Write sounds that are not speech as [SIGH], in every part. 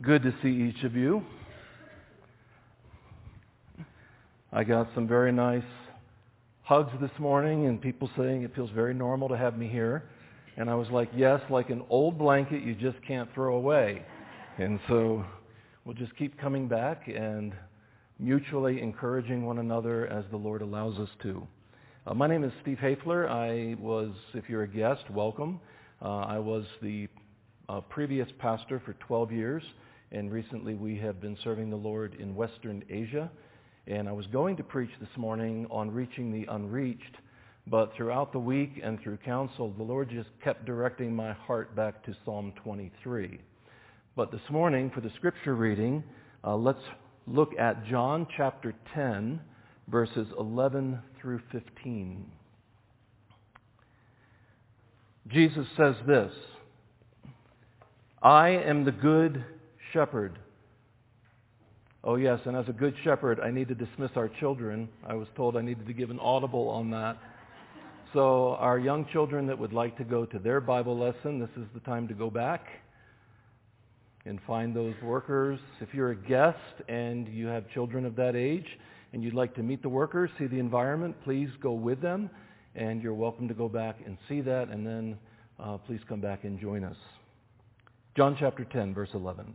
Good to see each of you. I got some very nice hugs this morning and people saying it feels very normal to have me here. And I was like, yes, like an old blanket you just can't throw away. And so we'll just keep coming back and mutually encouraging one another as the Lord allows us to. Uh, my name is Steve Hafler. I was, if you're a guest, welcome. Uh, I was the uh, previous pastor for 12 years and recently we have been serving the Lord in Western Asia. And I was going to preach this morning on reaching the unreached, but throughout the week and through counsel, the Lord just kept directing my heart back to Psalm 23. But this morning, for the scripture reading, uh, let's look at John chapter 10, verses 11 through 15. Jesus says this, I am the good shepherd. Oh, yes, and as a good shepherd, I need to dismiss our children. I was told I needed to give an audible on that. So, our young children that would like to go to their Bible lesson, this is the time to go back and find those workers. If you're a guest and you have children of that age and you'd like to meet the workers, see the environment, please go with them. And you're welcome to go back and see that, and then uh, please come back and join us. John chapter 10, verse 11.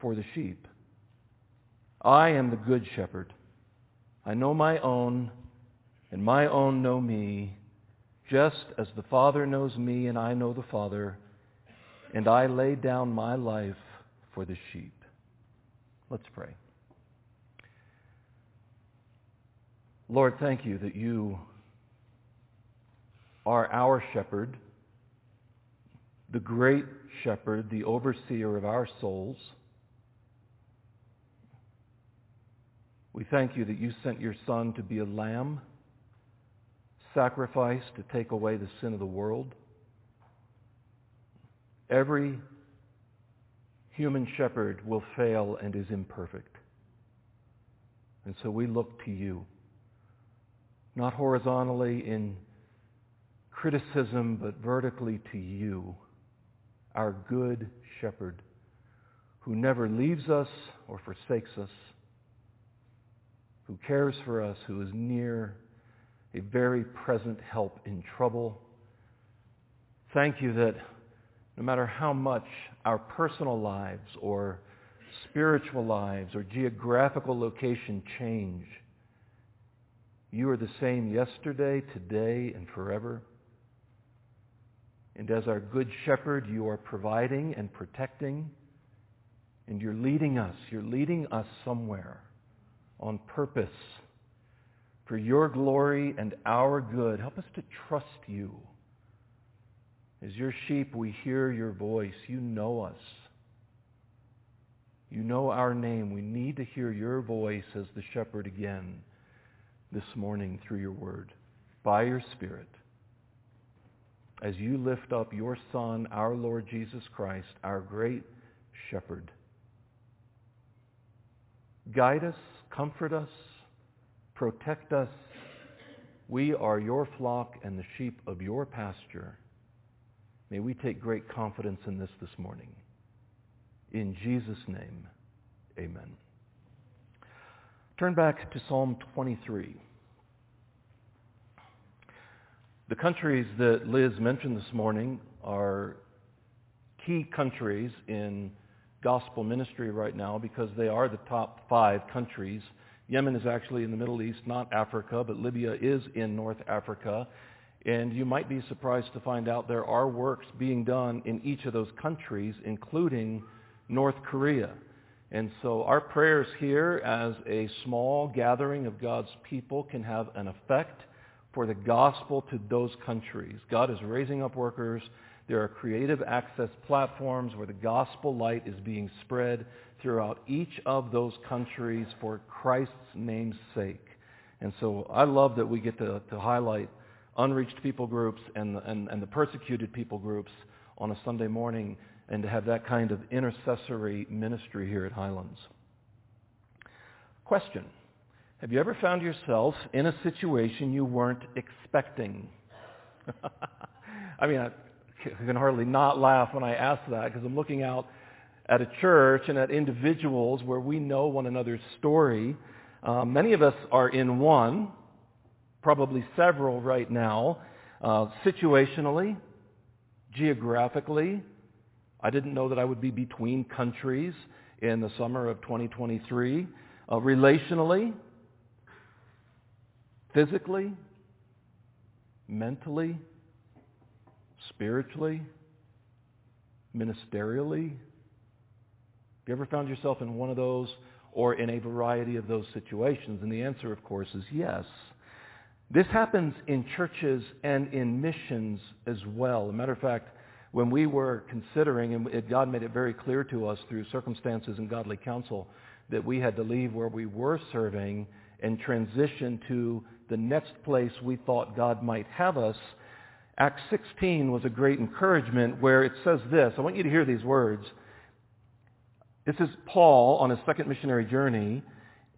for the sheep. I am the good shepherd. I know my own, and my own know me, just as the Father knows me, and I know the Father, and I lay down my life for the sheep. Let's pray. Lord, thank you that you are our shepherd, the great shepherd, the overseer of our souls. We thank you that you sent your Son to be a lamb, sacrificed to take away the sin of the world. Every human shepherd will fail and is imperfect. And so we look to you, not horizontally in criticism, but vertically to you, our good shepherd, who never leaves us or forsakes us who cares for us, who is near, a very present help in trouble. Thank you that no matter how much our personal lives or spiritual lives or geographical location change, you are the same yesterday, today, and forever. And as our good shepherd, you are providing and protecting, and you're leading us. You're leading us somewhere on purpose for your glory and our good. Help us to trust you. As your sheep, we hear your voice. You know us. You know our name. We need to hear your voice as the shepherd again this morning through your word, by your Spirit. As you lift up your Son, our Lord Jesus Christ, our great shepherd. Guide us Comfort us, protect us. We are your flock and the sheep of your pasture. May we take great confidence in this this morning. In Jesus' name, amen. Turn back to Psalm 23. The countries that Liz mentioned this morning are key countries in gospel ministry right now because they are the top five countries. Yemen is actually in the Middle East, not Africa, but Libya is in North Africa. And you might be surprised to find out there are works being done in each of those countries, including North Korea. And so our prayers here as a small gathering of God's people can have an effect for the gospel to those countries. God is raising up workers There are creative access platforms where the gospel light is being spread throughout each of those countries for Christ's name's sake. And so I love that we get to, to highlight unreached people groups and, and, and the persecuted people groups on a Sunday morning and to have that kind of intercessory ministry here at Highlands. Question. Have you ever found yourself in a situation you weren't expecting? [LAUGHS] I mean, I can hardly not laugh when I ask that because I'm looking out at a church and at individuals where we know one another's story. Uh, many of us are in one, probably several right now, uh, situationally, geographically. I didn't know that I would be between countries in the summer of 2023. Uh, relationally, physically, mentally, spiritually, ministerially. Have you ever found yourself in one of those or in a variety of those situations? And the answer, of course, is yes. This happens in churches and in missions as well. As a matter of fact, when we were considering, and God made it very clear to us through circumstances and godly counsel, that we had to leave where we were serving and transition to the next place we thought God might have us. Acts 16 was a great encouragement where it says this. I want you to hear these words. This is Paul on his second missionary journey,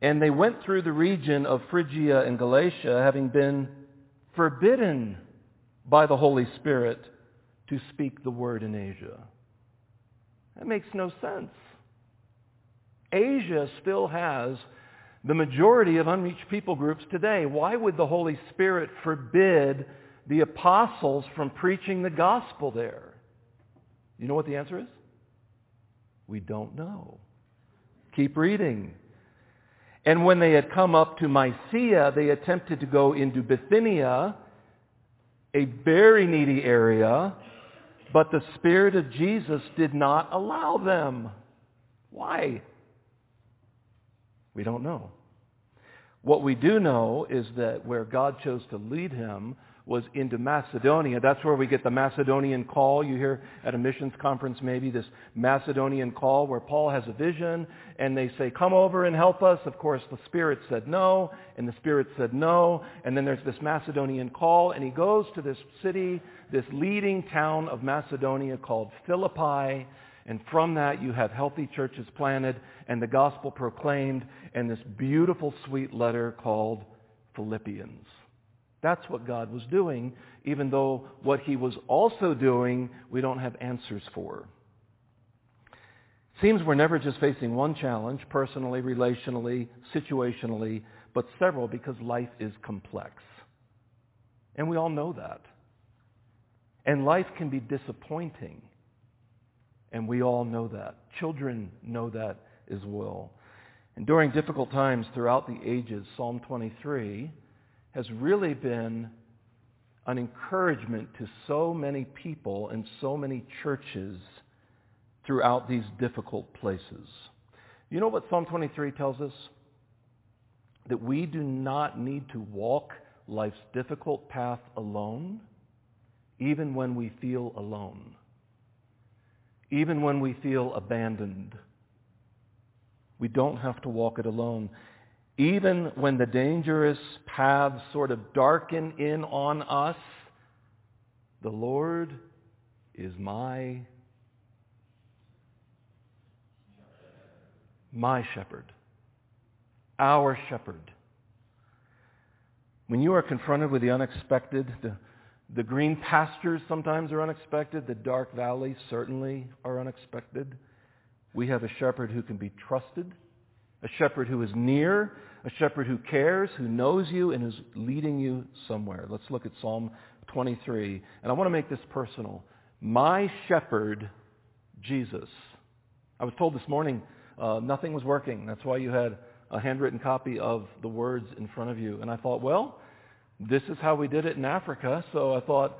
and they went through the region of Phrygia and Galatia, having been forbidden by the Holy Spirit to speak the word in Asia. That makes no sense. Asia still has the majority of unreached people groups today. Why would the Holy Spirit forbid the apostles from preaching the gospel there? You know what the answer is? We don't know. Keep reading. And when they had come up to Mysia, they attempted to go into Bithynia, a very needy area, but the Spirit of Jesus did not allow them. Why? We don't know. What we do know is that where God chose to lead him was into Macedonia. That's where we get the Macedonian call. You hear at a missions conference maybe this Macedonian call where Paul has a vision and they say, come over and help us. Of course, the Spirit said no, and the Spirit said no. And then there's this Macedonian call and he goes to this city, this leading town of Macedonia called Philippi. And from that you have healthy churches planted and the gospel proclaimed and this beautiful sweet letter called Philippians. That's what God was doing, even though what he was also doing we don't have answers for. Seems we're never just facing one challenge, personally, relationally, situationally, but several because life is complex. And we all know that. And life can be disappointing. And we all know that. Children know that as well. And during difficult times throughout the ages, Psalm 23 has really been an encouragement to so many people and so many churches throughout these difficult places. You know what Psalm 23 tells us? That we do not need to walk life's difficult path alone, even when we feel alone, even when we feel abandoned. We don't have to walk it alone even when the dangerous paths sort of darken in on us, the Lord is my my shepherd, our shepherd. When you are confronted with the unexpected, the, the green pastures sometimes are unexpected, the dark valleys certainly are unexpected. We have a shepherd who can be trusted a shepherd who is near, a shepherd who cares, who knows you, and is leading you somewhere. Let's look at Psalm 23. And I want to make this personal. My shepherd, Jesus. I was told this morning uh, nothing was working. That's why you had a handwritten copy of the words in front of you. And I thought, well, this is how we did it in Africa. So I thought,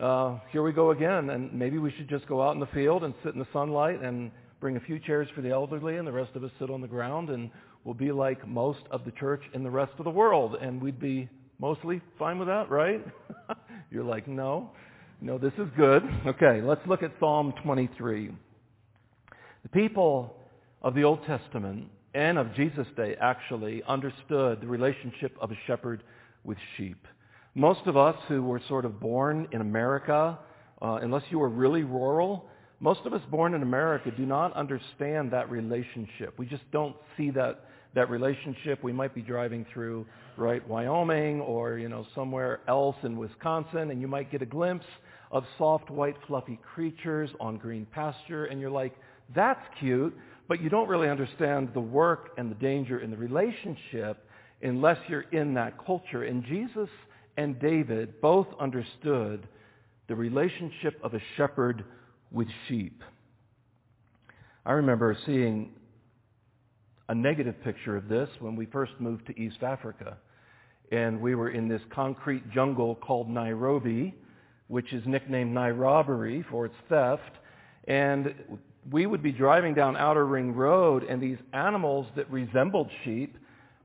uh, here we go again. And maybe we should just go out in the field and sit in the sunlight and bring a few chairs for the elderly, and the rest of us sit on the ground, and we'll be like most of the church in the rest of the world. And we'd be mostly fine with that, right? [LAUGHS] You're like, no. No, this is good. Okay, let's look at Psalm 23. The people of the Old Testament and of Jesus' day actually understood the relationship of a shepherd with sheep. Most of us who were sort of born in America, uh, unless you were really rural, most of us born in America do not understand that relationship. We just don't see that, that relationship. We might be driving through, right, Wyoming or, you know, somewhere else in Wisconsin, and you might get a glimpse of soft, white, fluffy creatures on green pasture, and you're like, that's cute, but you don't really understand the work and the danger and the relationship unless you're in that culture. And Jesus and David both understood the relationship of a shepherd with sheep. I remember seeing a negative picture of this when we first moved to East Africa. And we were in this concrete jungle called Nairobi, which is nicknamed Nairobbery for its theft. And we would be driving down Outer Ring Road, and these animals that resembled sheep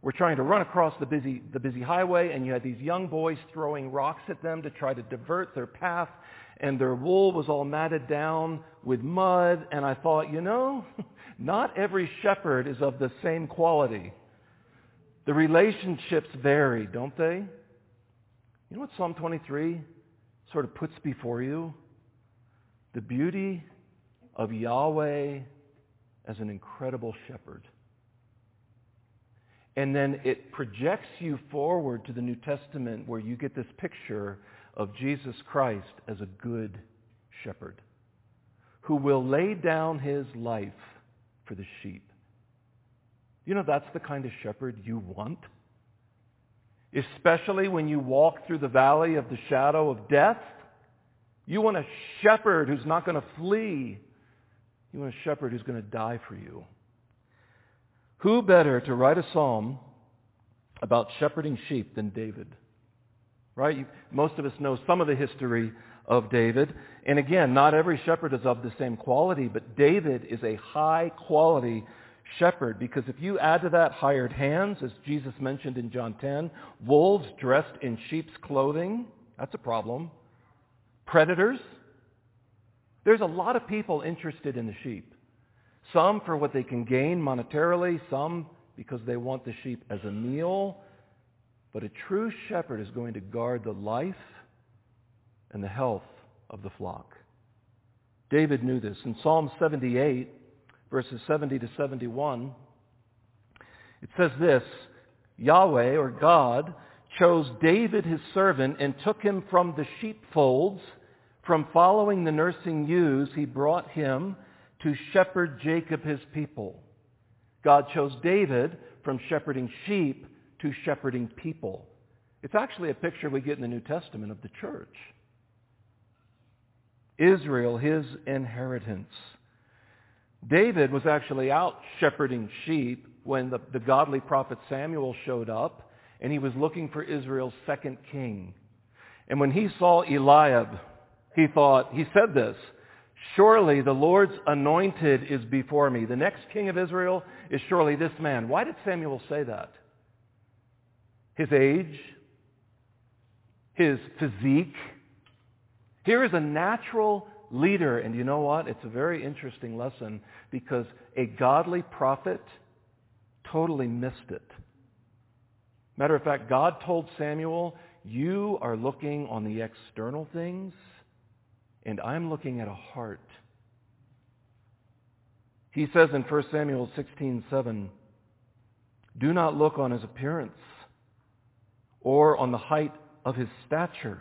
were trying to run across the busy, the busy highway, and you had these young boys throwing rocks at them to try to divert their path, and their wool was all matted down with mud, and I thought, you know, [LAUGHS] not every shepherd is of the same quality. The relationships vary, don't they? You know what Psalm 23 sort of puts before you? The beauty of Yahweh as an incredible shepherd. And then it projects you forward to the New Testament where you get this picture of Jesus Christ as a good shepherd who will lay down his life for the sheep. You know, that's the kind of shepherd you want. Especially when you walk through the valley of the shadow of death. You want a shepherd who's not going to flee. You want a shepherd who's going to die for you. Who better to write a psalm about shepherding sheep than David? Right? Most of us know some of the history of David. And again, not every shepherd is of the same quality, but David is a high quality shepherd because if you add to that hired hands, as Jesus mentioned in John 10, wolves dressed in sheep's clothing, that's a problem. Predators. There's a lot of people interested in the sheep. Some for what they can gain monetarily, some because they want the sheep as a meal. But a true shepherd is going to guard the life and the health of the flock. David knew this. In Psalm 78, verses 70 to 71, it says this, Yahweh, or God, chose David his servant and took him from the sheepfolds. From following the nursing ewes, he brought him to shepherd Jacob his people. God chose David from shepherding sheep to shepherding people. It's actually a picture we get in the New Testament of the church. Israel, his inheritance. David was actually out shepherding sheep when the, the godly prophet Samuel showed up, and he was looking for Israel's second king. And when he saw Eliab, he thought, he said this, Surely the Lord's anointed is before me. The next king of Israel is surely this man. Why did Samuel say that? His age, his physique. Here is a natural leader, and you know what? It's a very interesting lesson because a godly prophet totally missed it. Matter of fact, God told Samuel, you are looking on the external things and I'm looking at a heart. He says in 1 Samuel 16:7, "Do not look on his appearance or on the height of his stature."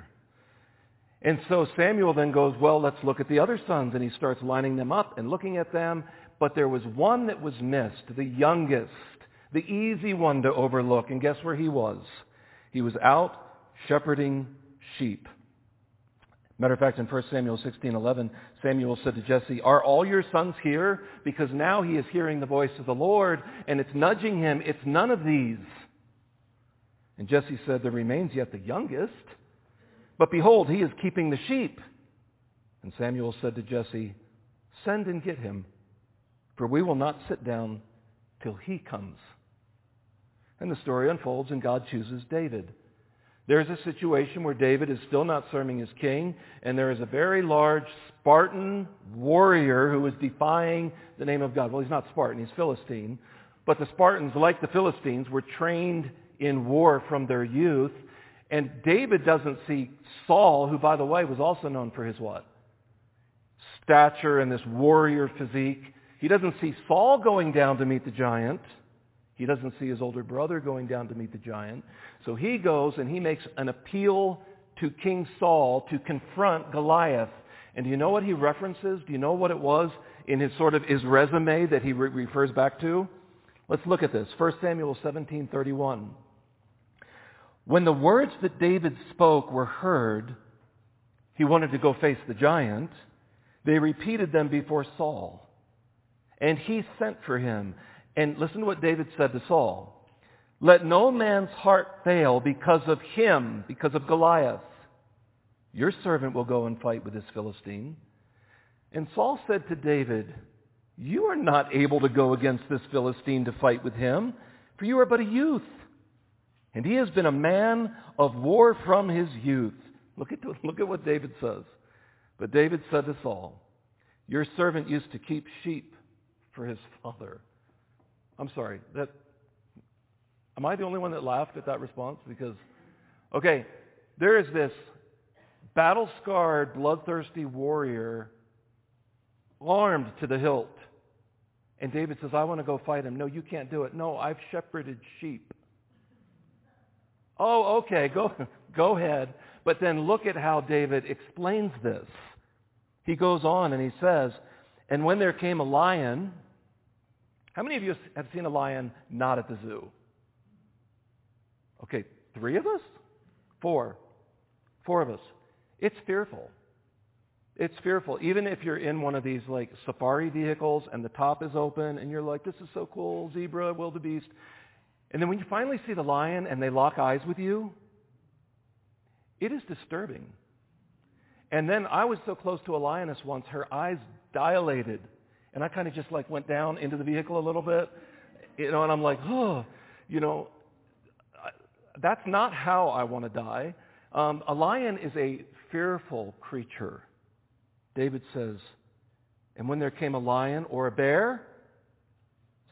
And so Samuel then goes, "Well, let's look at the other sons." And he starts lining them up and looking at them, but there was one that was missed, the youngest, the easy one to overlook. And guess where he was? He was out shepherding sheep. Matter of fact, in 1 Samuel 16:11, Samuel said to Jesse, "Are all your sons here? Because now he is hearing the voice of the Lord, and it's nudging him. It's none of these." And Jesse said, "There remains yet the youngest, but behold, he is keeping the sheep." And Samuel said to Jesse, "Send and get him, for we will not sit down till he comes." And the story unfolds, and God chooses David. There's a situation where David is still not serving as king, and there is a very large Spartan warrior who is defying the name of God. Well, he's not Spartan, he's Philistine. But the Spartans, like the Philistines, were trained in war from their youth. And David doesn't see Saul, who, by the way, was also known for his what? Stature and this warrior physique. He doesn't see Saul going down to meet the giant. He doesn't see his older brother going down to meet the giant. So he goes and he makes an appeal to King Saul to confront Goliath. And do you know what he references? Do you know what it was in his sort of his resume that he re- refers back to? Let's look at this. 1 Samuel 17:31. When the words that David spoke were heard, he wanted to go face the giant. They repeated them before Saul. And he sent for him. And listen to what David said to Saul. Let no man's heart fail because of him, because of Goliath. Your servant will go and fight with this Philistine. And Saul said to David, You are not able to go against this Philistine to fight with him, for you are but a youth. And he has been a man of war from his youth. Look at, look at what David says. But David said to Saul, Your servant used to keep sheep for his father. I'm sorry, that Am I the only one that laughed at that response? Because, okay, there is this battle-scarred, bloodthirsty warrior armed to the hilt. And David says, I want to go fight him. No, you can't do it. No, I've shepherded sheep. Oh, okay, go, go ahead. But then look at how David explains this. He goes on and he says, And when there came a lion, how many of you have seen a lion not at the zoo? Okay, three of us? Four. Four of us. It's fearful. It's fearful. Even if you're in one of these like safari vehicles and the top is open and you're like, this is so cool, zebra, wildebeest. And then when you finally see the lion and they lock eyes with you, it is disturbing. And then I was so close to a lioness once, her eyes dilated. And I kind of just like went down into the vehicle a little bit. You know, and I'm like, oh, you know, that's not how I want to die. Um, a lion is a fearful creature. David says, and when there came a lion or a bear,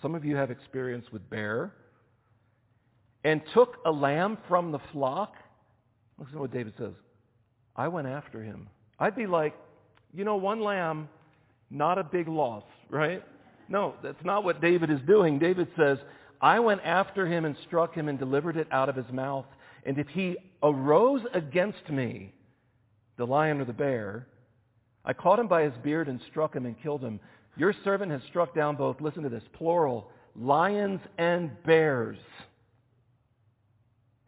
some of you have experience with bear, and took a lamb from the flock, listen to what David says. I went after him. I'd be like, you know, one lamb, not a big loss, right? No, that's not what David is doing. David says, I went after him and struck him and delivered it out of his mouth. And if he arose against me, the lion or the bear, I caught him by his beard and struck him and killed him. Your servant has struck down both, listen to this, plural, lions and bears.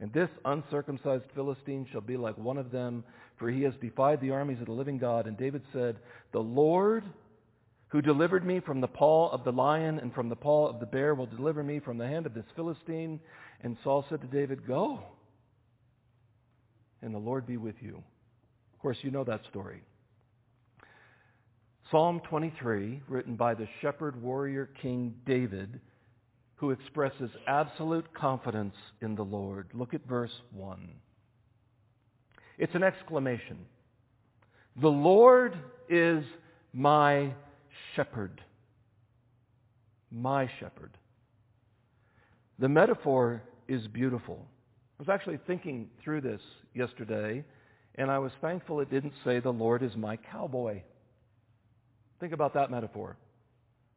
And this uncircumcised Philistine shall be like one of them, for he has defied the armies of the living God. And David said, The Lord who delivered me from the paw of the lion and from the paw of the bear will deliver me from the hand of this Philistine. And Saul said to David, Go, and the Lord be with you. Of course, you know that story. Psalm 23, written by the shepherd warrior king David, who expresses absolute confidence in the Lord. Look at verse 1. It's an exclamation. The Lord is my shepherd. My shepherd. The metaphor is beautiful. I was actually thinking through this yesterday, and I was thankful it didn't say the Lord is my cowboy. Think about that metaphor.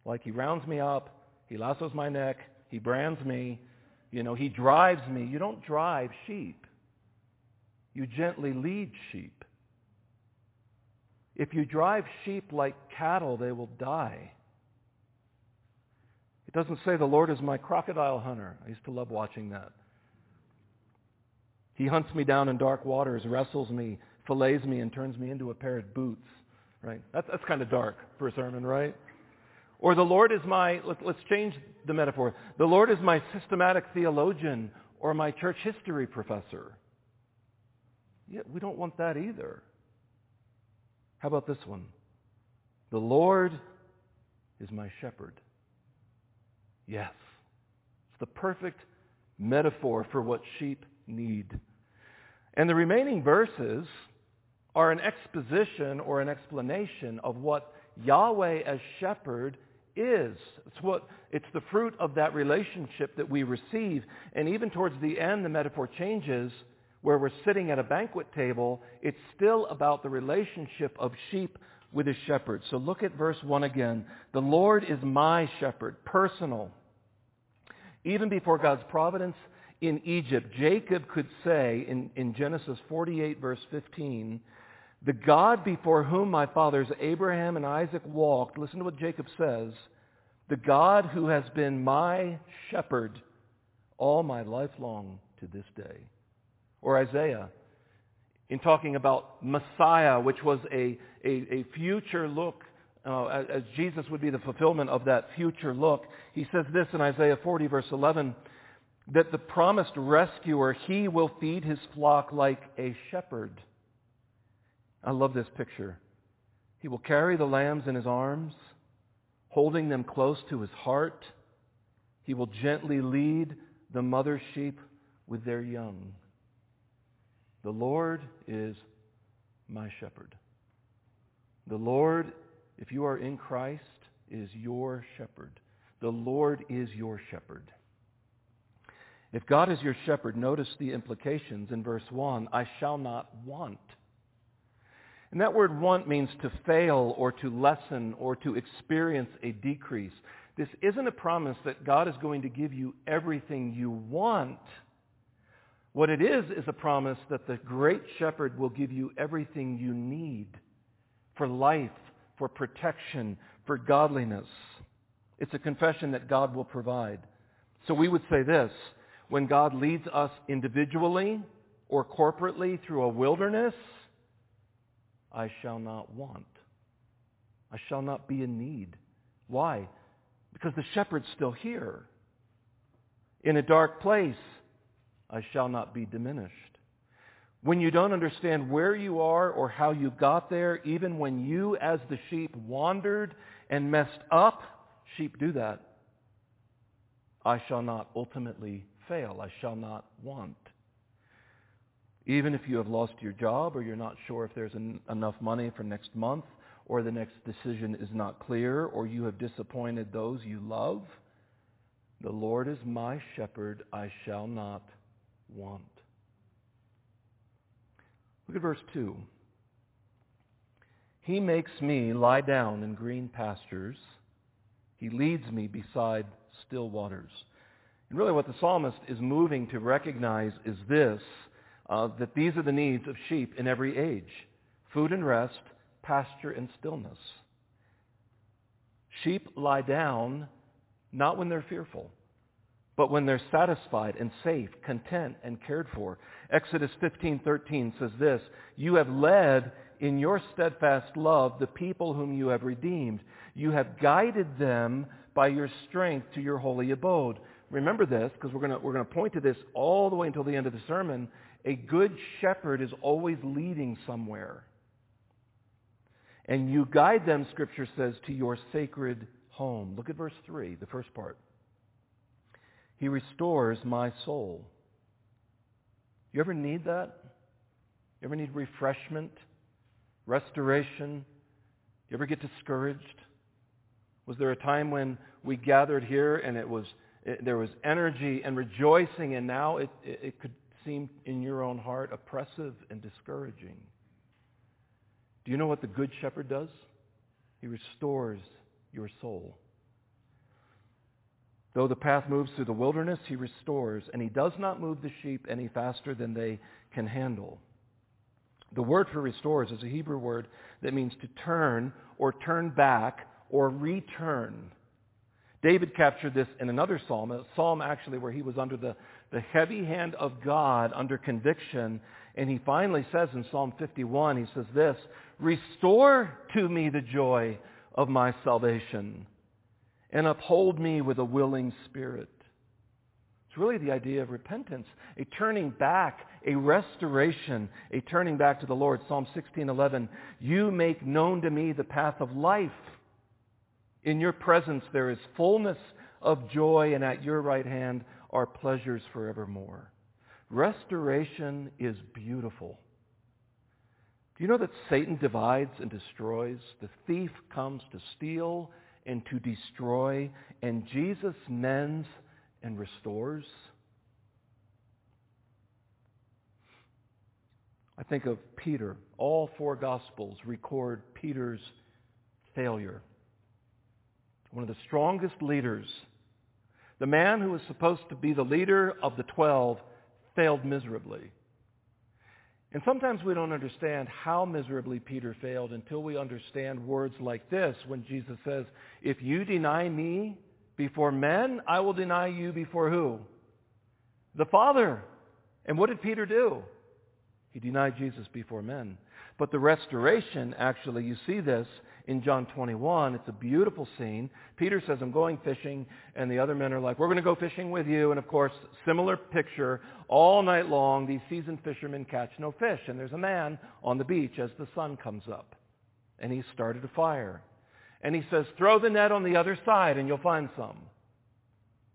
Like he rounds me up, he lassos my neck, he brands me, you know, he drives me. You don't drive sheep. You gently lead sheep. If you drive sheep like cattle, they will die. It doesn't say the Lord is my crocodile hunter. I used to love watching that. He hunts me down in dark waters, wrestles me, fillets me, and turns me into a pair of boots. Right? That's, that's kind of dark for a sermon, right? Or the Lord is my, let, let's change the metaphor. The Lord is my systematic theologian or my church history professor. Yeah, we don't want that either. How about this one? The Lord is my shepherd. Yes. It's the perfect metaphor for what sheep need. And the remaining verses are an exposition or an explanation of what Yahweh as shepherd is. It's what it's the fruit of that relationship that we receive. And even towards the end the metaphor changes where we're sitting at a banquet table, it's still about the relationship of sheep with his shepherd. So look at verse 1 again. The Lord is my shepherd, personal. Even before God's providence in Egypt, Jacob could say in, in Genesis 48 verse 15, the God before whom my fathers Abraham and Isaac walked, listen to what Jacob says, the God who has been my shepherd all my life long to this day. Or Isaiah, in talking about Messiah, which was a, a, a future look, uh, as, Jesus would be the fulfillment of that future look, he says this in Isaiah 40, verse 11, that the promised rescuer, he will feed his flock like a shepherd. I love this picture. He will carry the lambs in his arms, holding them close to his heart. He will gently lead the mother sheep with their young. The Lord is my shepherd. The Lord, if you are in Christ, is your shepherd. The Lord is your shepherd. If God is your shepherd, notice the implications in verse 1 I shall not want. And that word want means to fail or to lessen or to experience a decrease. This isn't a promise that God is going to give you everything you want. What it is, is a promise that the great shepherd will give you everything you need for life, for protection, for godliness. It's a confession that God will provide. So we would say this, when God leads us individually or corporately through a wilderness, I shall not want. I shall not be in need. Why? Because the shepherd's still here. In a dark place, I shall not be diminished. When you don't understand where you are or how you got there, even when you as the sheep wandered and messed up, sheep do that. I shall not ultimately fail. I shall not want. Even if you have lost your job or you're not sure if there's en- enough money for next month or the next decision is not clear or you have disappointed those you love, the Lord is my shepherd. I shall not want. Look at verse 2. He makes me lie down in green pastures. He leads me beside still waters. And really what the psalmist is moving to recognize is this, uh, that these are the needs of sheep in every age. Food and rest, pasture and stillness. Sheep lie down not when they're fearful but when they're satisfied and safe, content, and cared for. Exodus 15:13 says this, "You have led in your steadfast love the people whom you have redeemed. You have guided them by your strength to your holy abode." Remember this because we're going we're going to point to this all the way until the end of the sermon. A good shepherd is always leading somewhere. And you guide them, Scripture says, to your sacred home. Look at verse 3, the first part. He restores my soul. You ever need that? You ever need refreshment, restoration? You ever get discouraged? Was there a time when we gathered here and it was it, there was energy and rejoicing, and now it, it, it could seem in your own heart oppressive and discouraging? Do you know what the Good Shepherd does? He restores your soul. Though the path moves through the wilderness, he restores, and he does not move the sheep any faster than they can handle. The word for restores is a Hebrew word that means to turn or turn back or return. David captured this in another psalm, a psalm actually where he was under the, the heavy hand of God under conviction. And he finally says in Psalm 51, he says this, Restore to me the joy of my salvation and uphold me with a willing spirit. It's really the idea of repentance, a turning back, a restoration, a turning back to the Lord. Psalm 16:11, "You make known to me the path of life. In your presence there is fullness of joy, and at your right hand are pleasures forevermore." Restoration is beautiful. Do you know that Satan divides and destroys? The thief comes to steal and to destroy, and Jesus mends and restores. I think of Peter. All four Gospels record Peter's failure. One of the strongest leaders. The man who was supposed to be the leader of the twelve failed miserably. And sometimes we don't understand how miserably Peter failed until we understand words like this when Jesus says, If you deny me before men, I will deny you before who? The Father. And what did Peter do? He denied Jesus before men. But the restoration, actually, you see this in John 21. It's a beautiful scene. Peter says, I'm going fishing, and the other men are like, we're going to go fishing with you. And of course, similar picture. All night long, these seasoned fishermen catch no fish. And there's a man on the beach as the sun comes up. And he started a fire. And he says, throw the net on the other side and you'll find some.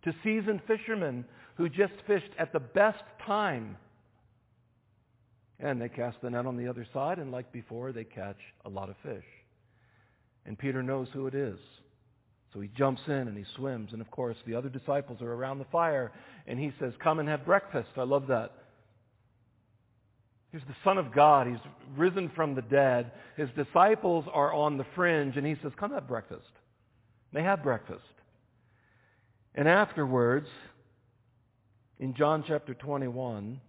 To seasoned fishermen who just fished at the best time and they cast the net on the other side, and like before, they catch a lot of fish. And Peter knows who it is. So he jumps in and he swims. And of course, the other disciples are around the fire, and he says, Come and have breakfast. I love that. He's the Son of God. He's risen from the dead. His disciples are on the fringe, and he says, Come have breakfast. They have breakfast. And afterwards, in John chapter 21,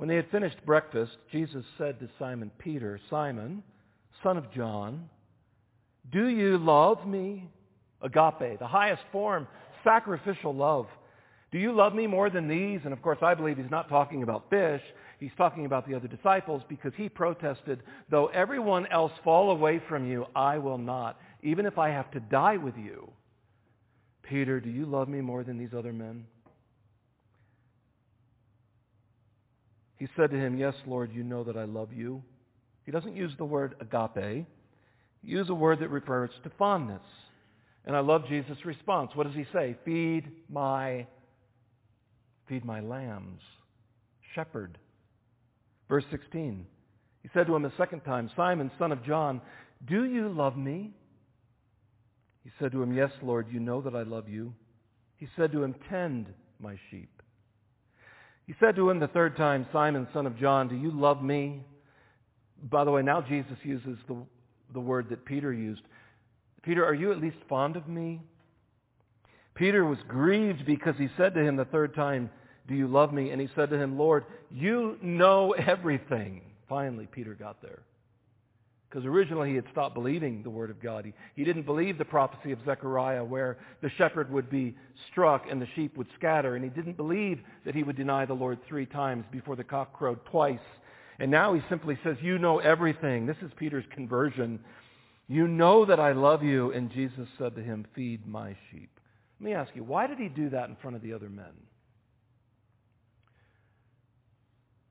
when they had finished breakfast, Jesus said to Simon Peter, Simon, son of John, do you love me? Agape, the highest form, sacrificial love. Do you love me more than these? And of course, I believe he's not talking about fish. He's talking about the other disciples because he protested, though everyone else fall away from you, I will not, even if I have to die with you. Peter, do you love me more than these other men? He said to him, Yes, Lord, you know that I love you. He doesn't use the word agape. He uses a word that refers to fondness. And I love Jesus' response. What does he say? Feed my, feed my lambs. Shepherd. Verse 16. He said to him a second time, Simon, son of John, do you love me? He said to him, Yes, Lord, you know that I love you. He said to him, Tend my sheep. He said to him the third time, Simon, son of John, do you love me? By the way, now Jesus uses the, the word that Peter used. Peter, are you at least fond of me? Peter was grieved because he said to him the third time, do you love me? And he said to him, Lord, you know everything. Finally, Peter got there. Because originally he had stopped believing the word of God. He, he didn't believe the prophecy of Zechariah where the shepherd would be struck and the sheep would scatter. And he didn't believe that he would deny the Lord three times before the cock crowed twice. And now he simply says, you know everything. This is Peter's conversion. You know that I love you. And Jesus said to him, feed my sheep. Let me ask you, why did he do that in front of the other men?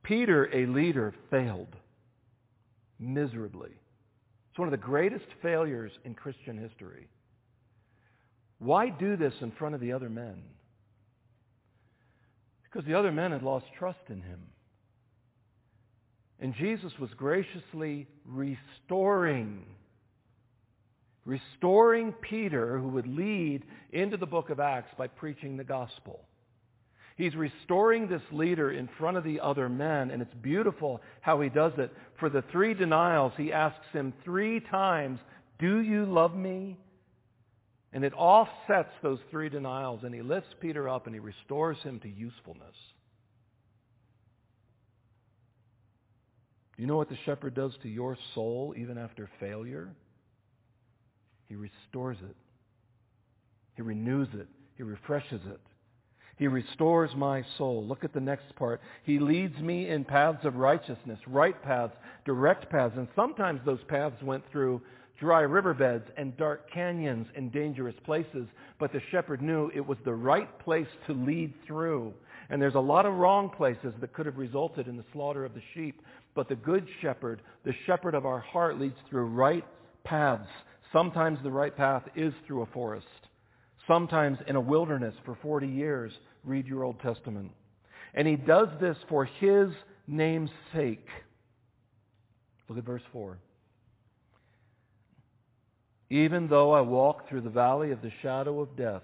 Peter, a leader, failed miserably. It's one of the greatest failures in Christian history. Why do this in front of the other men? Because the other men had lost trust in him. And Jesus was graciously restoring, restoring Peter, who would lead into the book of Acts by preaching the gospel. He's restoring this leader in front of the other men, and it's beautiful how he does it. For the three denials, he asks him three times, Do you love me? And it offsets those three denials, and he lifts Peter up and he restores him to usefulness. You know what the shepherd does to your soul even after failure? He restores it. He renews it. He refreshes it. He restores my soul. Look at the next part. He leads me in paths of righteousness, right paths, direct paths. And sometimes those paths went through dry riverbeds and dark canyons and dangerous places. But the shepherd knew it was the right place to lead through. And there's a lot of wrong places that could have resulted in the slaughter of the sheep. But the good shepherd, the shepherd of our heart, leads through right paths. Sometimes the right path is through a forest. Sometimes in a wilderness for 40 years read your Old Testament. And he does this for his name's sake. Look at verse 4. Even though I walk through the valley of the shadow of death.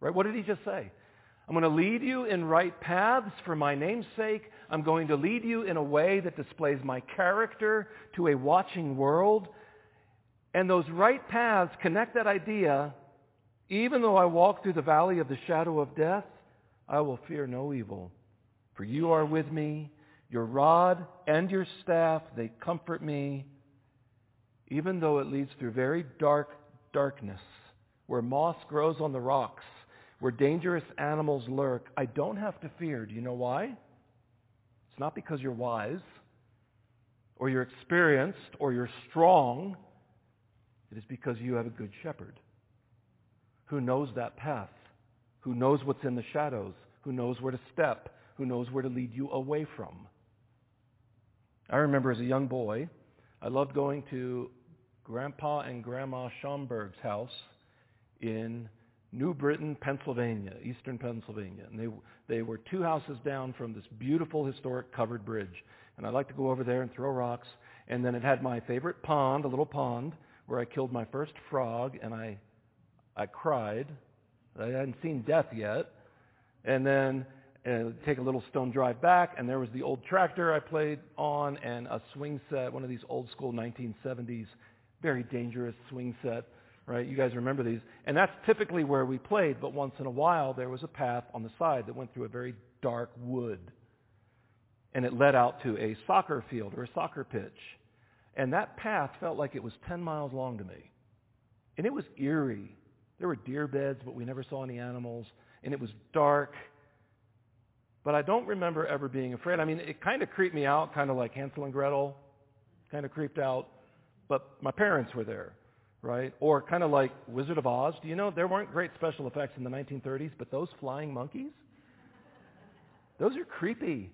Right? What did he just say? I'm going to lead you in right paths for my name's sake. I'm going to lead you in a way that displays my character to a watching world. And those right paths connect that idea. Even though I walk through the valley of the shadow of death, I will fear no evil. For you are with me. Your rod and your staff, they comfort me. Even though it leads through very dark darkness, where moss grows on the rocks, where dangerous animals lurk, I don't have to fear. Do you know why? It's not because you're wise, or you're experienced, or you're strong. It is because you have a good shepherd who knows that path, who knows what's in the shadows, who knows where to step, who knows where to lead you away from. I remember as a young boy, I loved going to Grandpa and Grandma Schomburg's house in New Britain, Pennsylvania, eastern Pennsylvania. And they, they were two houses down from this beautiful historic covered bridge. And I'd like to go over there and throw rocks. And then it had my favorite pond, a little pond, where I killed my first frog, and I, I cried. I hadn't seen death yet. And then uh, take a little stone drive back, and there was the old tractor I played on, and a swing set, one of these old school 1970s, very dangerous swing set right? You guys remember these. And that's typically where we played, but once in a while there was a path on the side that went through a very dark wood. And it led out to a soccer field or a soccer pitch. And that path felt like it was 10 miles long to me. And it was eerie. There were deer beds, but we never saw any animals. And it was dark. But I don't remember ever being afraid. I mean, it kind of creeped me out, kind of like Hansel and Gretel. Kind of creeped out. But my parents were there right? Or kind of like Wizard of Oz. Do you know there weren't great special effects in the 1930s, but those flying monkeys, those are creepy.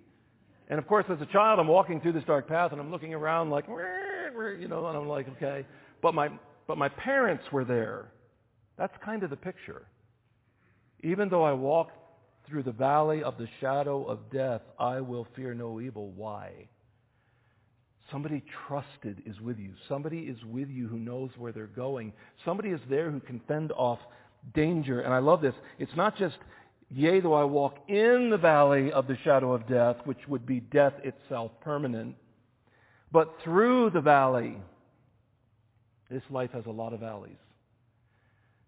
And of course, as a child, I'm walking through this dark path and I'm looking around like, you know, and I'm like, okay. But my, but my parents were there. That's kind of the picture. Even though I walk through the valley of the shadow of death, I will fear no evil. Why? Somebody trusted is with you. Somebody is with you who knows where they're going. Somebody is there who can fend off danger. And I love this. It's not just, yea, though I walk in the valley of the shadow of death, which would be death itself permanent, but through the valley. This life has a lot of valleys.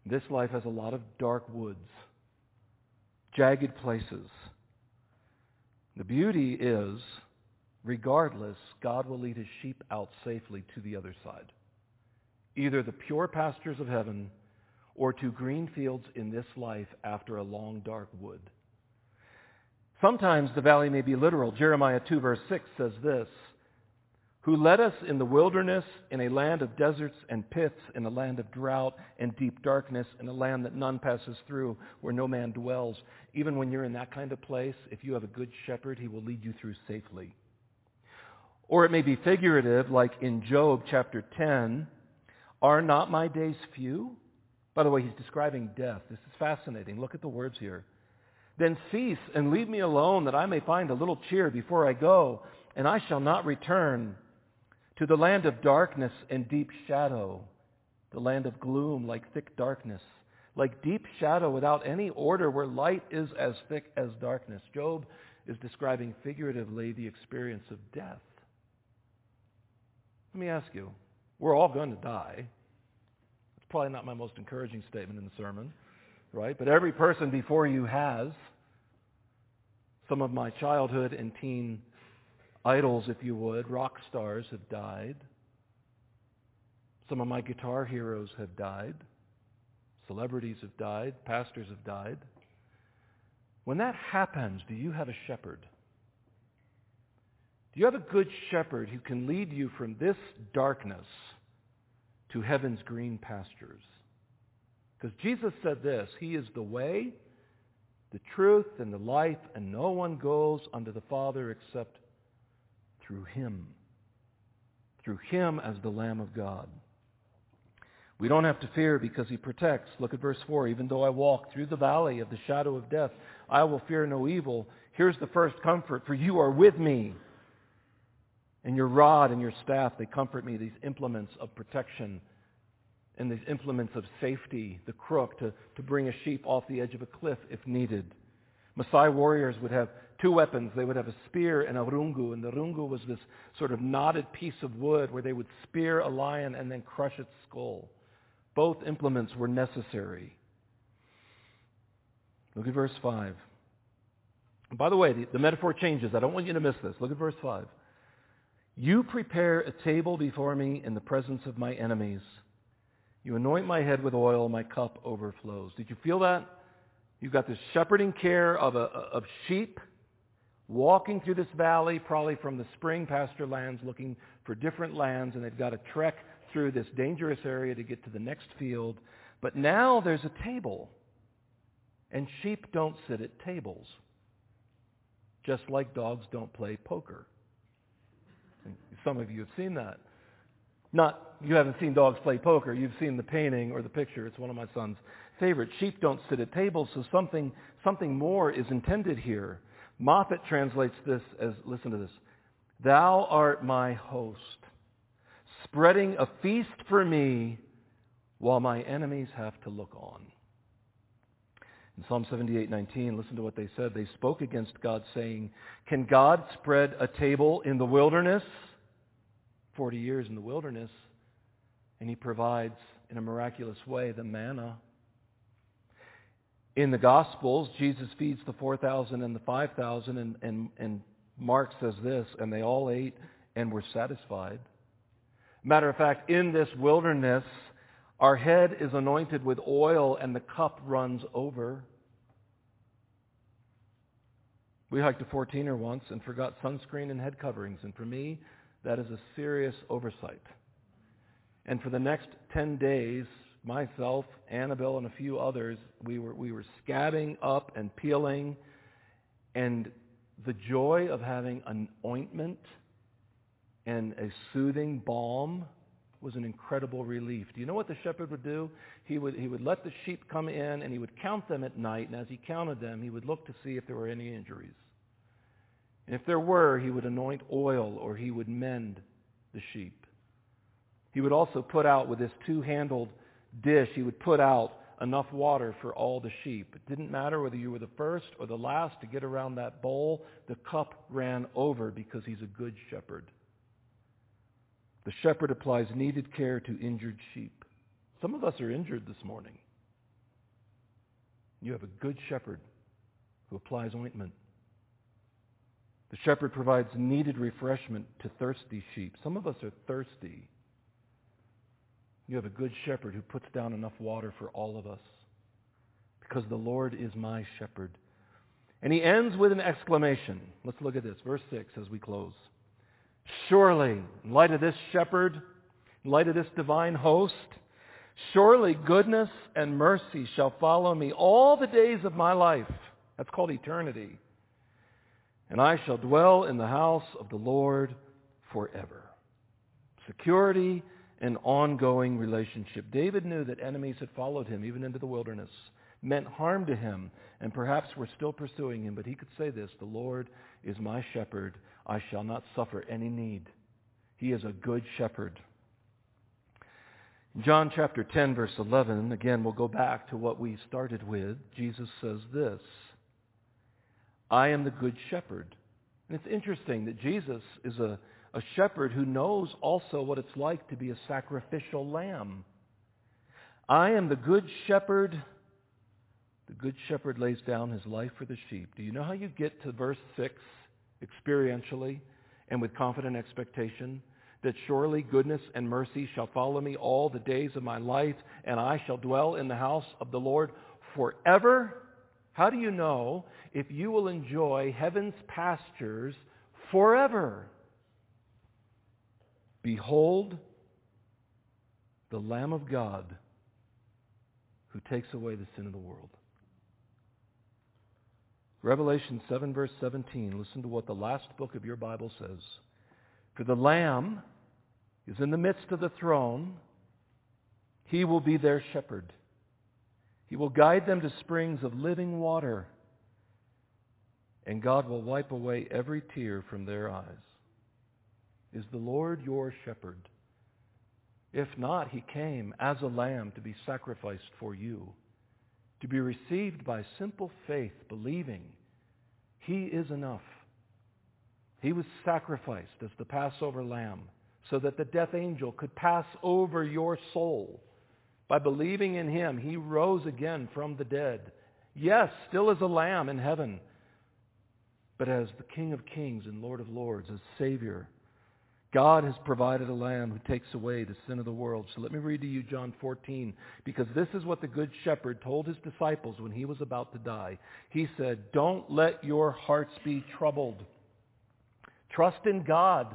This life has a lot of dark woods, jagged places. The beauty is regardless, God will lead his sheep out safely to the other side, either the pure pastures of heaven or to green fields in this life after a long dark wood. Sometimes the valley may be literal. Jeremiah 2 verse 6 says this, who led us in the wilderness in a land of deserts and pits, in a land of drought and deep darkness, in a land that none passes through, where no man dwells. Even when you're in that kind of place, if you have a good shepherd, he will lead you through safely. Or it may be figurative, like in Job chapter 10. Are not my days few? By the way, he's describing death. This is fascinating. Look at the words here. Then cease and leave me alone that I may find a little cheer before I go, and I shall not return to the land of darkness and deep shadow, the land of gloom like thick darkness, like deep shadow without any order where light is as thick as darkness. Job is describing figuratively the experience of death. Let me ask you, we're all going to die. It's probably not my most encouraging statement in the sermon, right? But every person before you has. Some of my childhood and teen idols, if you would, rock stars have died. Some of my guitar heroes have died. Celebrities have died. Pastors have died. When that happens, do you have a shepherd? Do you have a good shepherd who can lead you from this darkness to heaven's green pastures? Because Jesus said this, He is the way, the truth, and the life, and no one goes unto the Father except through Him. Through Him as the Lamb of God. We don't have to fear because He protects. Look at verse 4. Even though I walk through the valley of the shadow of death, I will fear no evil. Here's the first comfort, for you are with me. And your rod and your staff, they comfort me, these implements of protection and these implements of safety, the crook to, to bring a sheep off the edge of a cliff if needed. Maasai warriors would have two weapons. They would have a spear and a rungu, and the rungu was this sort of knotted piece of wood where they would spear a lion and then crush its skull. Both implements were necessary. Look at verse 5. By the way, the, the metaphor changes. I don't want you to miss this. Look at verse 5. You prepare a table before me in the presence of my enemies. You anoint my head with oil, my cup overflows. Did you feel that? You've got this shepherding care of, a, of sheep walking through this valley, probably from the spring pasture lands, looking for different lands, and they've got to trek through this dangerous area to get to the next field. But now there's a table, and sheep don't sit at tables, just like dogs don't play poker. Some of you have seen that. Not, you haven't seen dogs play poker. You've seen the painting or the picture. It's one of my son's favorite. Sheep don't sit at tables, so something, something more is intended here. Moffatt translates this as, listen to this, Thou art my host, spreading a feast for me while my enemies have to look on. In Psalm 78:19, listen to what they said. They spoke against God saying, "Can God spread a table in the wilderness?" 40 years in the wilderness, and he provides in a miraculous way the manna. In the Gospels, Jesus feeds the 4,000 and the 5,000, and, and, and Mark says this, and they all ate and were satisfied. Matter of fact, in this wilderness, our head is anointed with oil and the cup runs over. We hiked a 14er once and forgot sunscreen and head coverings, and for me, that is a serious oversight. And for the next 10 days, myself, Annabelle, and a few others, we were, we were scabbing up and peeling. And the joy of having an ointment and a soothing balm was an incredible relief. Do you know what the shepherd would do? He would, he would let the sheep come in and he would count them at night. And as he counted them, he would look to see if there were any injuries. And if there were, he would anoint oil or he would mend the sheep. He would also put out with his two-handled dish, he would put out enough water for all the sheep. It didn't matter whether you were the first or the last to get around that bowl. The cup ran over because he's a good shepherd. The shepherd applies needed care to injured sheep. Some of us are injured this morning. You have a good shepherd who applies ointment. The shepherd provides needed refreshment to thirsty sheep. Some of us are thirsty. You have a good shepherd who puts down enough water for all of us because the Lord is my shepherd. And he ends with an exclamation. Let's look at this. Verse 6 as we close. Surely, in light of this shepherd, in light of this divine host, surely goodness and mercy shall follow me all the days of my life. That's called eternity. And I shall dwell in the house of the Lord forever. Security and ongoing relationship. David knew that enemies had followed him even into the wilderness, meant harm to him, and perhaps were still pursuing him. But he could say this, the Lord is my shepherd. I shall not suffer any need. He is a good shepherd. John chapter 10, verse 11, again, we'll go back to what we started with. Jesus says this, I am the good shepherd. And it's interesting that Jesus is a a shepherd who knows also what it's like to be a sacrificial lamb. I am the good shepherd. The good shepherd lays down his life for the sheep. Do you know how you get to verse 6 experientially and with confident expectation? That surely goodness and mercy shall follow me all the days of my life, and I shall dwell in the house of the Lord forever. How do you know if you will enjoy heaven's pastures forever? Behold the Lamb of God who takes away the sin of the world. Revelation 7, verse 17. Listen to what the last book of your Bible says. For the Lamb is in the midst of the throne. He will be their shepherd. He will guide them to springs of living water. and God will wipe away every tear from their eyes. Is the Lord your shepherd? If not, he came as a lamb to be sacrificed for you, to be received by simple faith, believing he is enough. He was sacrificed as the Passover lamb so that the death angel could pass over your soul. By believing in him, he rose again from the dead. Yes, still as a lamb in heaven, but as the King of kings and Lord of lords, as Savior. God has provided a lamb who takes away the sin of the world. So let me read to you John 14, because this is what the Good Shepherd told his disciples when he was about to die. He said, Don't let your hearts be troubled. Trust in God.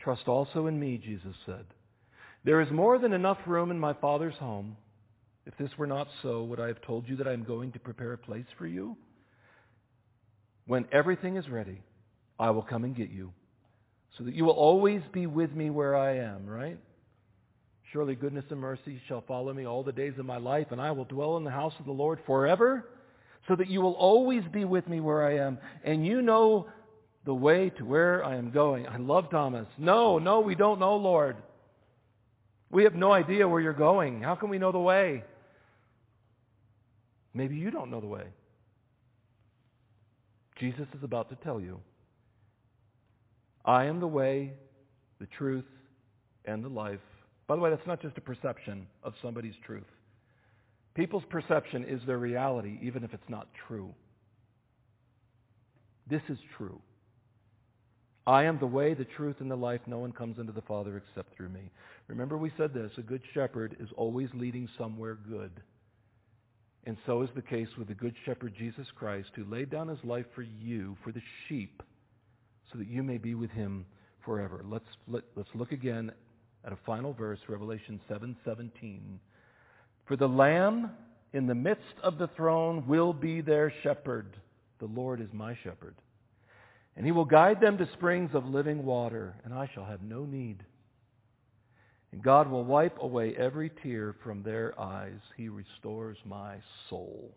Trust also in me, Jesus said. There is more than enough room in my Father's home. If this were not so, would I have told you that I am going to prepare a place for you? When everything is ready, I will come and get you, so that you will always be with me where I am, right? Surely goodness and mercy shall follow me all the days of my life, and I will dwell in the house of the Lord forever, so that you will always be with me where I am. And you know the way to where I am going. I love Thomas. No, no, we don't know, Lord. We have no idea where you're going. How can we know the way? Maybe you don't know the way. Jesus is about to tell you. I am the way, the truth, and the life. By the way, that's not just a perception of somebody's truth. People's perception is their reality, even if it's not true. This is true. I am the way, the truth, and the life. No one comes into the Father except through me. Remember we said this, a good shepherd is always leading somewhere good. And so is the case with the Good Shepherd Jesus Christ, who laid down his life for you, for the sheep, so that you may be with him forever. Let's, let, us let us look again at a final verse, Revelation 7:17. For the Lamb in the midst of the throne will be their shepherd. The Lord is my shepherd. And he will guide them to springs of living water, and I shall have no need. And God will wipe away every tear from their eyes. He restores my soul.